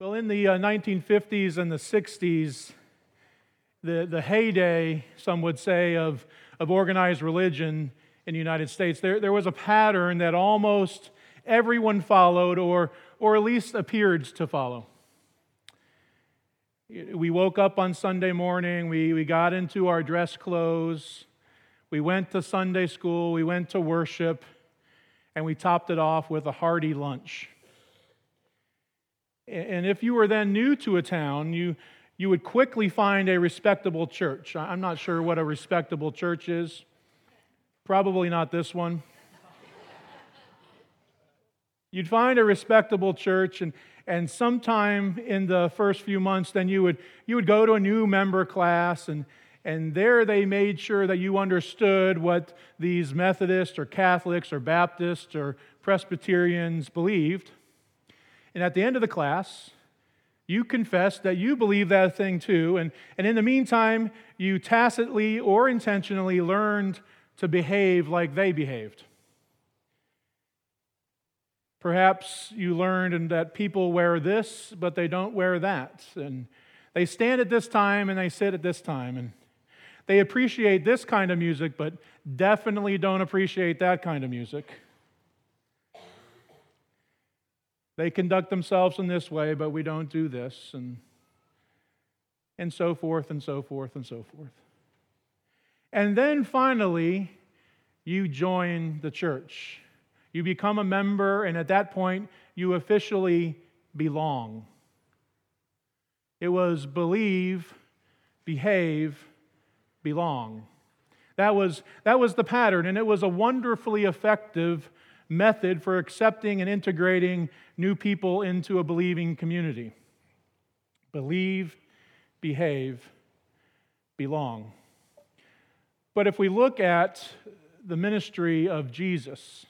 Well, in the uh, 1950s and the 60s, the, the heyday, some would say, of, of organized religion in the United States, there, there was a pattern that almost everyone followed or, or at least appeared to follow. We woke up on Sunday morning, we, we got into our dress clothes, we went to Sunday school, we went to worship, and we topped it off with a hearty lunch. And if you were then new to a town, you, you would quickly find a respectable church. I'm not sure what a respectable church is. Probably not this one. You'd find a respectable church, and, and sometime in the first few months, then you would, you would go to a new member class, and, and there they made sure that you understood what these Methodists or Catholics or Baptists or Presbyterians believed. And at the end of the class, you confess that you believe that thing too. And, and in the meantime, you tacitly or intentionally learned to behave like they behaved. Perhaps you learned that people wear this, but they don't wear that. And they stand at this time and they sit at this time. And they appreciate this kind of music, but definitely don't appreciate that kind of music. They conduct themselves in this way, but we don't do this, and, and so forth, and so forth, and so forth. And then finally, you join the church. You become a member, and at that point, you officially belong. It was believe, behave, belong. That was, that was the pattern, and it was a wonderfully effective method for accepting and integrating new people into a believing community. Believe, behave, belong. But if we look at the ministry of Jesus,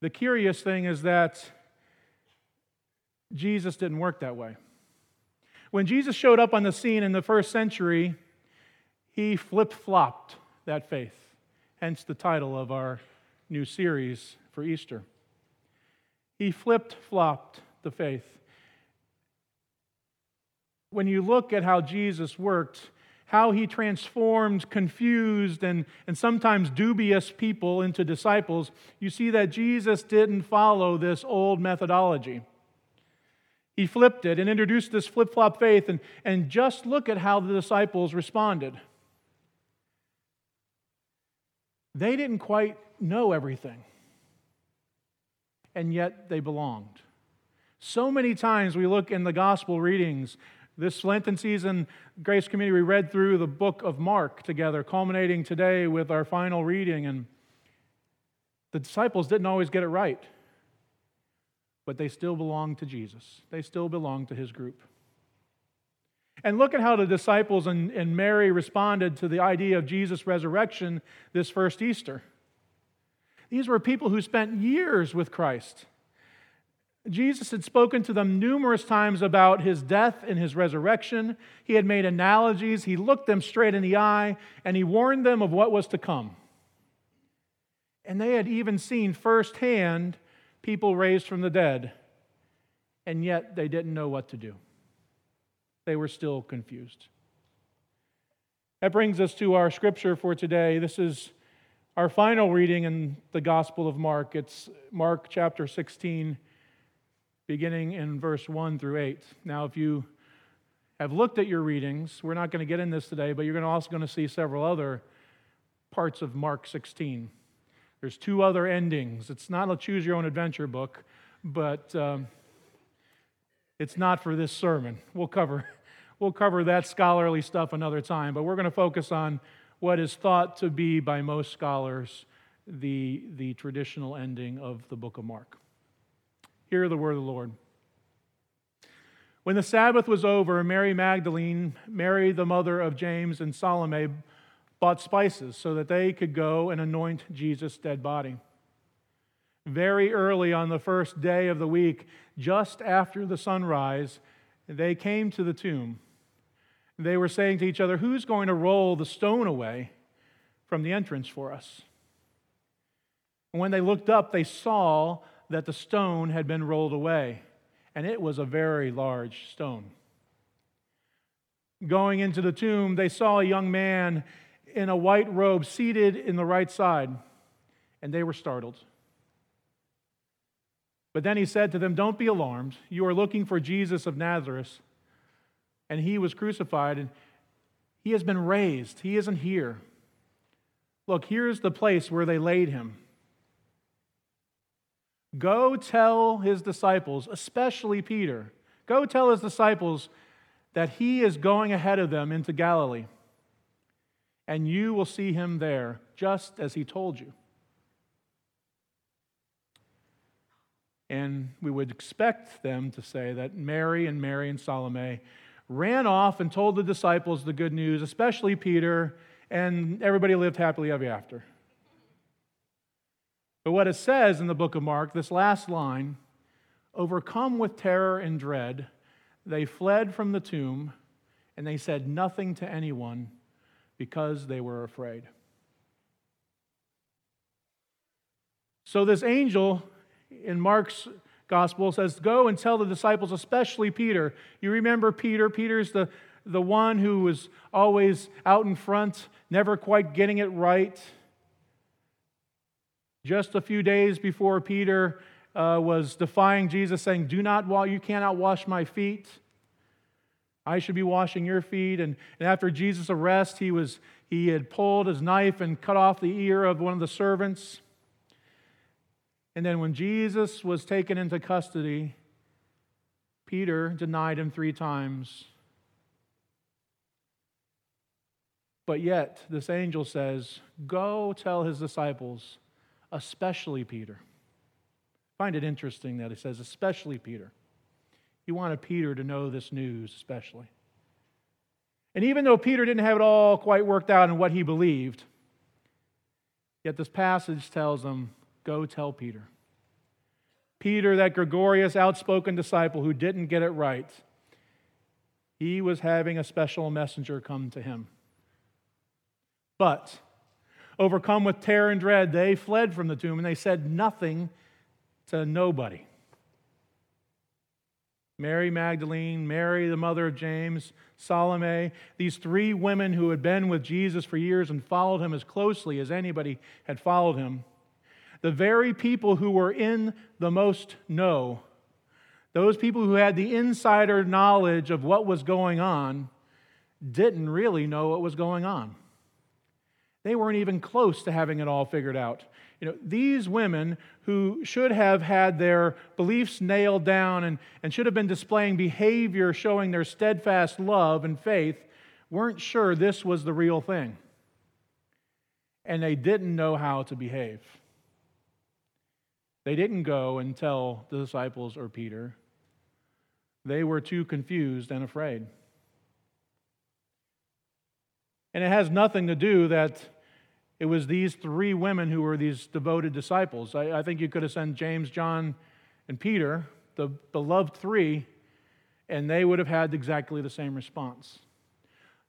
the curious thing is that Jesus didn't work that way. When Jesus showed up on the scene in the first century, he flip flopped that faith, hence the title of our new series for Easter. He flipped flopped the faith. When you look at how Jesus worked, how he transformed confused and, and sometimes dubious people into disciples, you see that Jesus didn't follow this old methodology. He flipped it and introduced this flip flop faith, and, and just look at how the disciples responded. They didn't quite know everything, and yet they belonged. So many times we look in the gospel readings. This Lenten season, Grace Community, we read through the book of Mark together, culminating today with our final reading. And the disciples didn't always get it right, but they still belonged to Jesus, they still belonged to his group. And look at how the disciples and, and Mary responded to the idea of Jesus' resurrection this first Easter. These were people who spent years with Christ. Jesus had spoken to them numerous times about his death and his resurrection. He had made analogies. He looked them straight in the eye and he warned them of what was to come. And they had even seen firsthand people raised from the dead, and yet they didn't know what to do. They were still confused. That brings us to our scripture for today. This is our final reading in the Gospel of Mark, it's Mark chapter 16, beginning in verse 1 through 8. Now, if you have looked at your readings, we're not going to get in this today, but you're also going to see several other parts of Mark 16. There's two other endings. It's not a choose your own adventure book, but um, it's not for this sermon. We'll cover, we'll cover that scholarly stuff another time, but we're going to focus on what is thought to be by most scholars the, the traditional ending of the book of Mark. Hear the word of the Lord. When the Sabbath was over, Mary Magdalene, Mary the mother of James, and Salome bought spices so that they could go and anoint Jesus' dead body. Very early on the first day of the week, just after the sunrise, they came to the tomb. They were saying to each other, Who's going to roll the stone away from the entrance for us? And when they looked up, they saw that the stone had been rolled away. and it was a very large stone. Going into the tomb, they saw a young man in a white robe seated in the right side, and they were startled. But then he said to them, Don't be alarmed. You are looking for Jesus of Nazareth, and he was crucified, and he has been raised. He isn't here. Look, here's the place where they laid him. Go tell his disciples, especially Peter, go tell his disciples that he is going ahead of them into Galilee, and you will see him there, just as he told you. And we would expect them to say that Mary and Mary and Salome ran off and told the disciples the good news, especially Peter, and everybody lived happily ever after. But what it says in the book of Mark, this last line, overcome with terror and dread, they fled from the tomb and they said nothing to anyone because they were afraid. So, this angel in Mark's gospel says, Go and tell the disciples, especially Peter. You remember Peter? Peter's the, the one who was always out in front, never quite getting it right. Just a few days before Peter uh, was defying Jesus, saying, Do not wash, you cannot wash my feet. I should be washing your feet. And, and after Jesus' arrest, he, was, he had pulled his knife and cut off the ear of one of the servants. And then when Jesus was taken into custody, Peter denied him three times. But yet, this angel says, Go tell his disciples especially Peter. Find it interesting that it says, especially Peter. He wanted Peter to know this news, especially. And even though Peter didn't have it all quite worked out in what he believed, yet this passage tells him, Go tell Peter. Peter, that gregarious, outspoken disciple who didn't get it right, he was having a special messenger come to him. But Overcome with terror and dread, they fled from the tomb and they said nothing to nobody. Mary Magdalene, Mary, the mother of James, Salome, these three women who had been with Jesus for years and followed him as closely as anybody had followed him, the very people who were in the most know, those people who had the insider knowledge of what was going on, didn't really know what was going on. They weren't even close to having it all figured out. You know, these women who should have had their beliefs nailed down and, and should have been displaying behavior showing their steadfast love and faith weren't sure this was the real thing. And they didn't know how to behave. They didn't go and tell the disciples or Peter. They were too confused and afraid. And it has nothing to do that it was these three women who were these devoted disciples. I, I think you could have sent James, John, and Peter, the beloved three, and they would have had exactly the same response.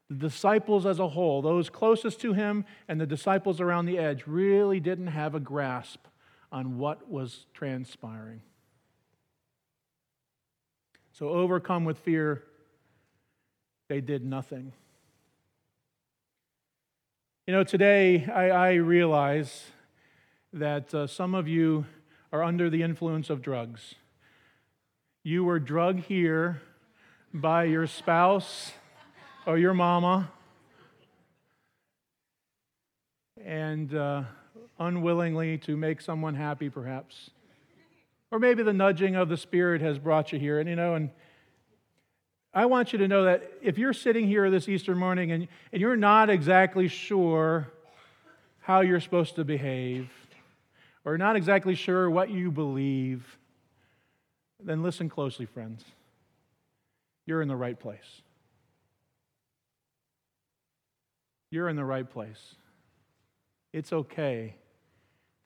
The disciples as a whole, those closest to him and the disciples around the edge, really didn't have a grasp on what was transpiring. So, overcome with fear, they did nothing. You know, today I, I realize that uh, some of you are under the influence of drugs. You were drugged here by your spouse or your mama, and uh, unwillingly to make someone happy, perhaps. Or maybe the nudging of the Spirit has brought you here. And, you know, and I want you to know that if you're sitting here this Easter morning and, and you're not exactly sure how you're supposed to behave, or not exactly sure what you believe, then listen closely, friends. You're in the right place. You're in the right place. It's okay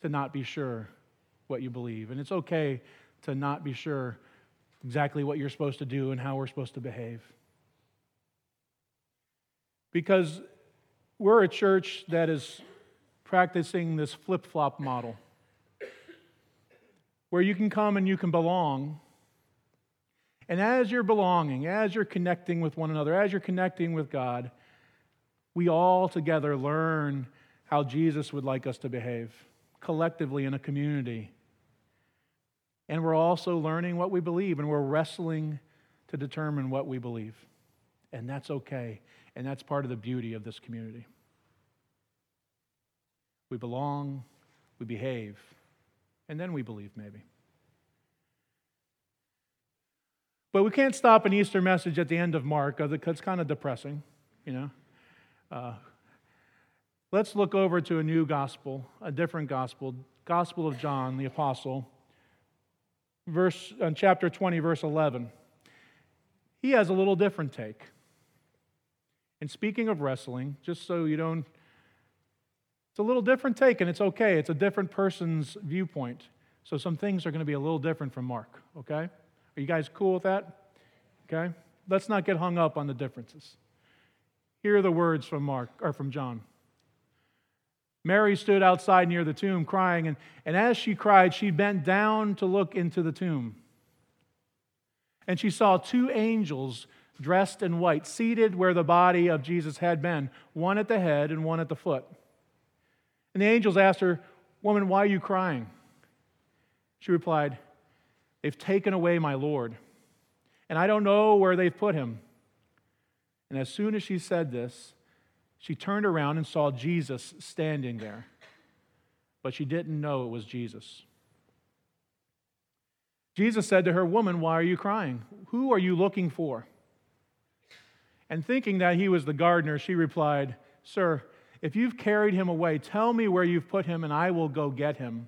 to not be sure what you believe, and it's okay to not be sure exactly what you're supposed to do and how we're supposed to behave. Because we're a church that is practicing this flip flop model where you can come and you can belong, And as you're belonging, as you're connecting with one another, as you're connecting with God, we all together learn how Jesus would like us to behave collectively in a community. And we're also learning what we believe, and we're wrestling to determine what we believe. And that's okay. And that's part of the beauty of this community. We belong, we behave, and then we believe, maybe. But we can't stop an Easter message at the end of Mark because it's kind of depressing, you know. Uh, let's look over to a new gospel, a different gospel, Gospel of John the Apostle, verse, uh, chapter 20, verse 11. He has a little different take. And speaking of wrestling, just so you don't, it's a little different take, and it's okay. It's a different person's viewpoint. So some things are going to be a little different from Mark, okay? Are you guys cool with that? Okay? Let's not get hung up on the differences. Here are the words from Mark or from John. Mary stood outside near the tomb crying, and, and as she cried, she bent down to look into the tomb. And she saw two angels dressed in white, seated where the body of Jesus had been, one at the head and one at the foot. And the angels asked her, Woman, why are you crying? She replied, They've taken away my Lord, and I don't know where they've put him. And as soon as she said this, she turned around and saw Jesus standing there, but she didn't know it was Jesus. Jesus said to her, Woman, why are you crying? Who are you looking for? And thinking that he was the gardener, she replied, Sir, if you've carried him away, tell me where you've put him, and I will go get him.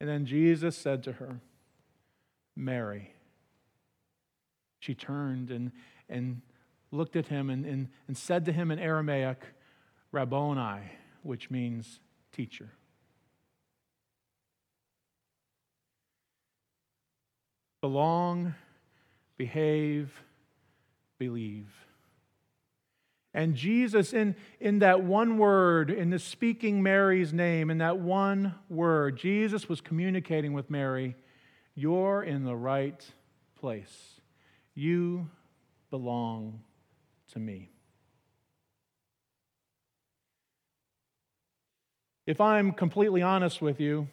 And then Jesus said to her, Mary. She turned and, and looked at him and, and, and said to him in Aramaic, Rabboni, which means teacher. Belong, behave, believe. And Jesus, in, in that one word, in the speaking Mary's name, in that one word, Jesus was communicating with Mary, You're in the right place. You belong to me. If I'm completely honest with you,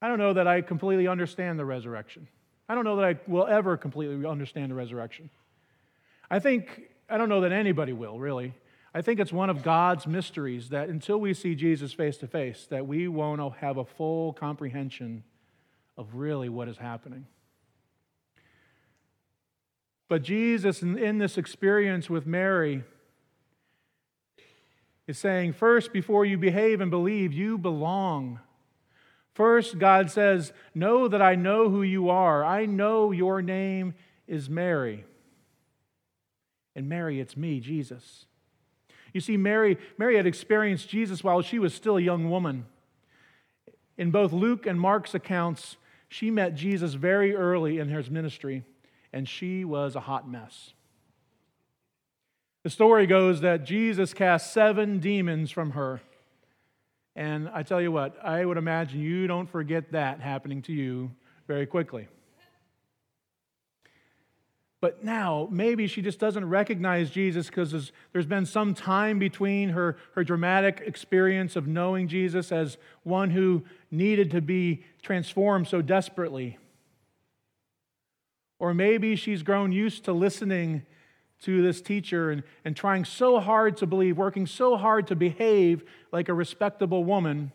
I don't know that I completely understand the resurrection. I don't know that I will ever completely understand the resurrection. I think, I don't know that anybody will, really. I think it's one of God's mysteries that until we see Jesus face to face, that we won't have a full comprehension of really what is happening. But Jesus, in, this experience with Mary, is saying, first, before you behave and believe, you belong First, God says, Know that I know who you are. I know your name is Mary. And Mary, it's me, Jesus. You see, Mary, Mary had experienced Jesus while she was still a young woman. In both Luke and Mark's accounts, she met Jesus very early in his ministry, and she was a hot mess. The story goes that Jesus cast seven demons from her. And I tell you what, I would imagine you don't forget that happening to you very quickly. But now, maybe she just doesn't recognize Jesus because there's been some time between her, her dramatic experience of knowing Jesus as one who needed to be transformed so desperately. Or maybe she's grown used to listening to this teacher and, and trying so hard to believe, working so hard to behave like a respectable woman,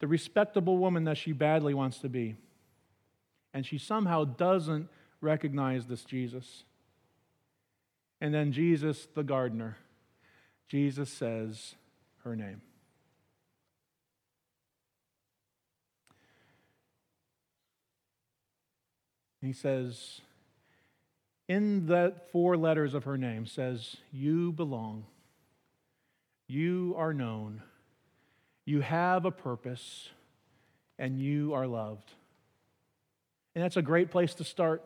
the respectable woman that she badly wants to be. And she somehow doesn't recognize this Jesus. And then Jesus, the gardener, Jesus says her name. He says, in the four letters of her name says, You belong. You are known. You have a purpose. And you are loved. And that's a great place to start.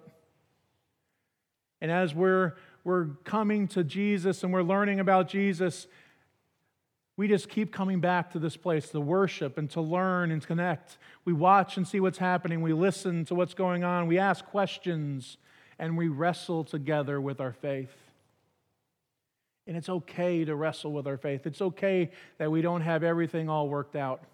And as we're, we're coming to Jesus and we're learning about Jesus, We just keep coming back to this place to worship and to learn and connect. We watch and see what's happening. We listen to what's going on. We ask questions and we wrestle together with our faith. And it's okay to wrestle with our faith. It's okay that we don't have everything all worked out.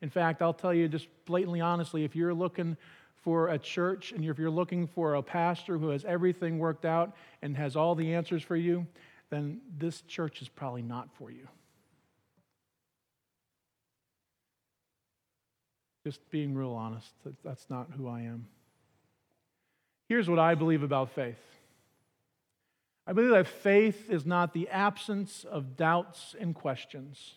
In fact, I'll tell you just blatantly honestly if you're looking for a church and if you're looking for a pastor who has everything worked out and has all the answers for you, then this church is probably not for you. Just being real honest, that's not who I am. Here's what I believe about faith I believe that faith is not the absence of doubts and questions.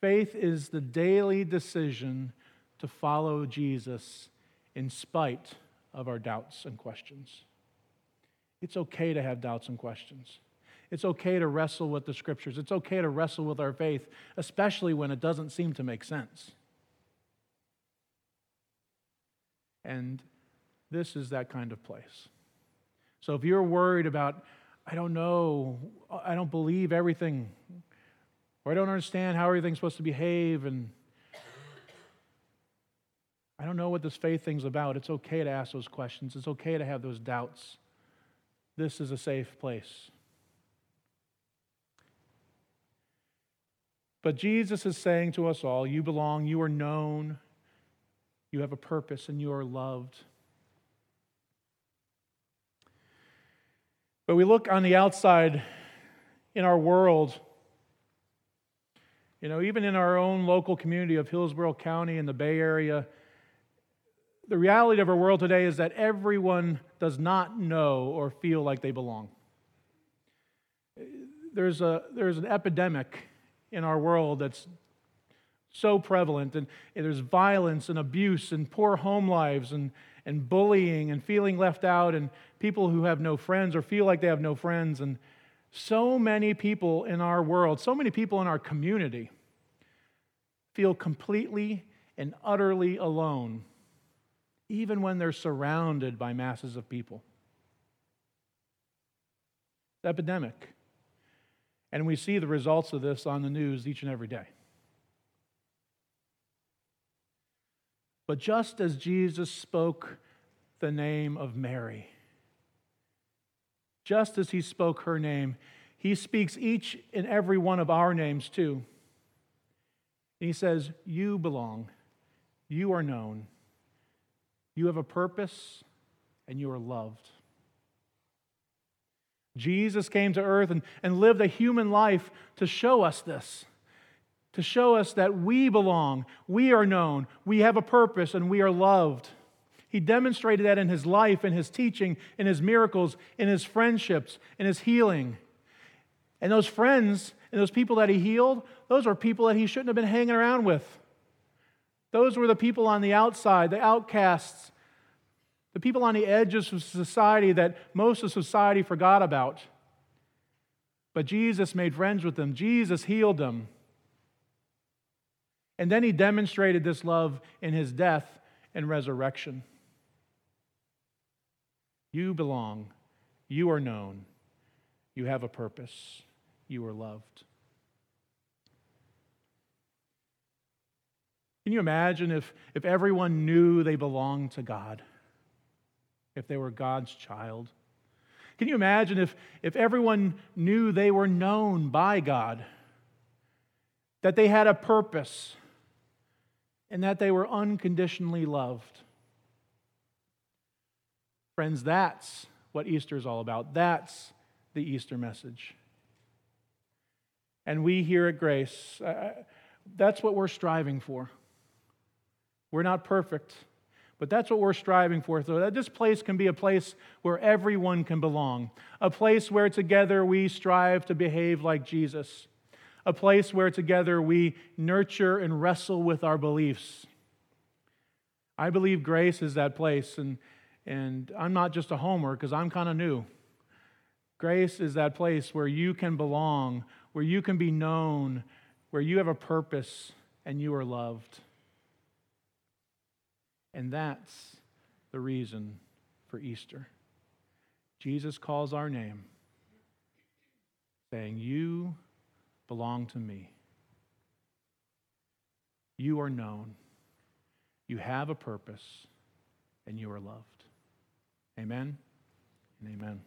Faith is the daily decision to follow Jesus in spite of our doubts and questions. It's okay to have doubts and questions. It's okay to wrestle with the scriptures. It's okay to wrestle with our faith, especially when it doesn't seem to make sense. And this is that kind of place. So if you're worried about, I don't know, I don't believe everything or I don't understand how everything's supposed to behave, and I don't know what this faith thing's about. It's okay to ask those questions, it's okay to have those doubts. This is a safe place. But Jesus is saying to us all, You belong, you are known, you have a purpose, and you are loved. But we look on the outside in our world you know, even in our own local community of Hillsborough County in the Bay Area, the reality of our world today is that everyone does not know or feel like they belong. There's, a, there's an epidemic in our world that's so prevalent, and, there's violence and abuse and poor home lives and, and bullying and feeling left out and people who have no friends or feel like they have no friends. And so many people in our world, so many people in our community feel completely and utterly alone, even when they're surrounded by masses of people. Epidemic. And we see the results of this on the news each and every day. But just as Jesus spoke the name of Mary, just as he spoke her name, he speaks each and every one of our names too. And he says, You belong, you are known, you have a purpose, and you are loved. Jesus came to earth and, and lived a human life to show us this, to show us that we belong, we are known, we have a purpose, and we are loved. He demonstrated that in his life, in his teaching, in his miracles, in his friendships, in his healing. And those friends and those people that he healed, those are people that he shouldn't have been hanging around with. Those were the people on the outside, the outcasts, the people on the edges of society that most of society forgot about. But Jesus made friends with them, Jesus healed them. And then he demonstrated this love in his death and resurrection. You belong. You are known. You have a purpose. You are loved. Can you imagine if, if everyone knew they belonged to God? If they were God's child? Can you imagine if, if everyone knew they were known by God? That they had a purpose and that they were unconditionally loved? Friends, that's what Easter is all about. That's the Easter message. And we here at Grace, uh, that's what we're striving for. We're not perfect, but that's what we're striving for. So that this place can be a place where everyone can belong, a place where together we strive to behave like Jesus, a place where together we nurture and wrestle with our beliefs. I believe grace is that place, and and I'm not just a homer because I'm kind of new. Grace is that place where you can belong, where you can be known, where you have a purpose and you are loved. And that's the reason for Easter. Jesus calls our name, saying, You belong to me. You are known, you have a purpose, and you are loved. Amen and amen.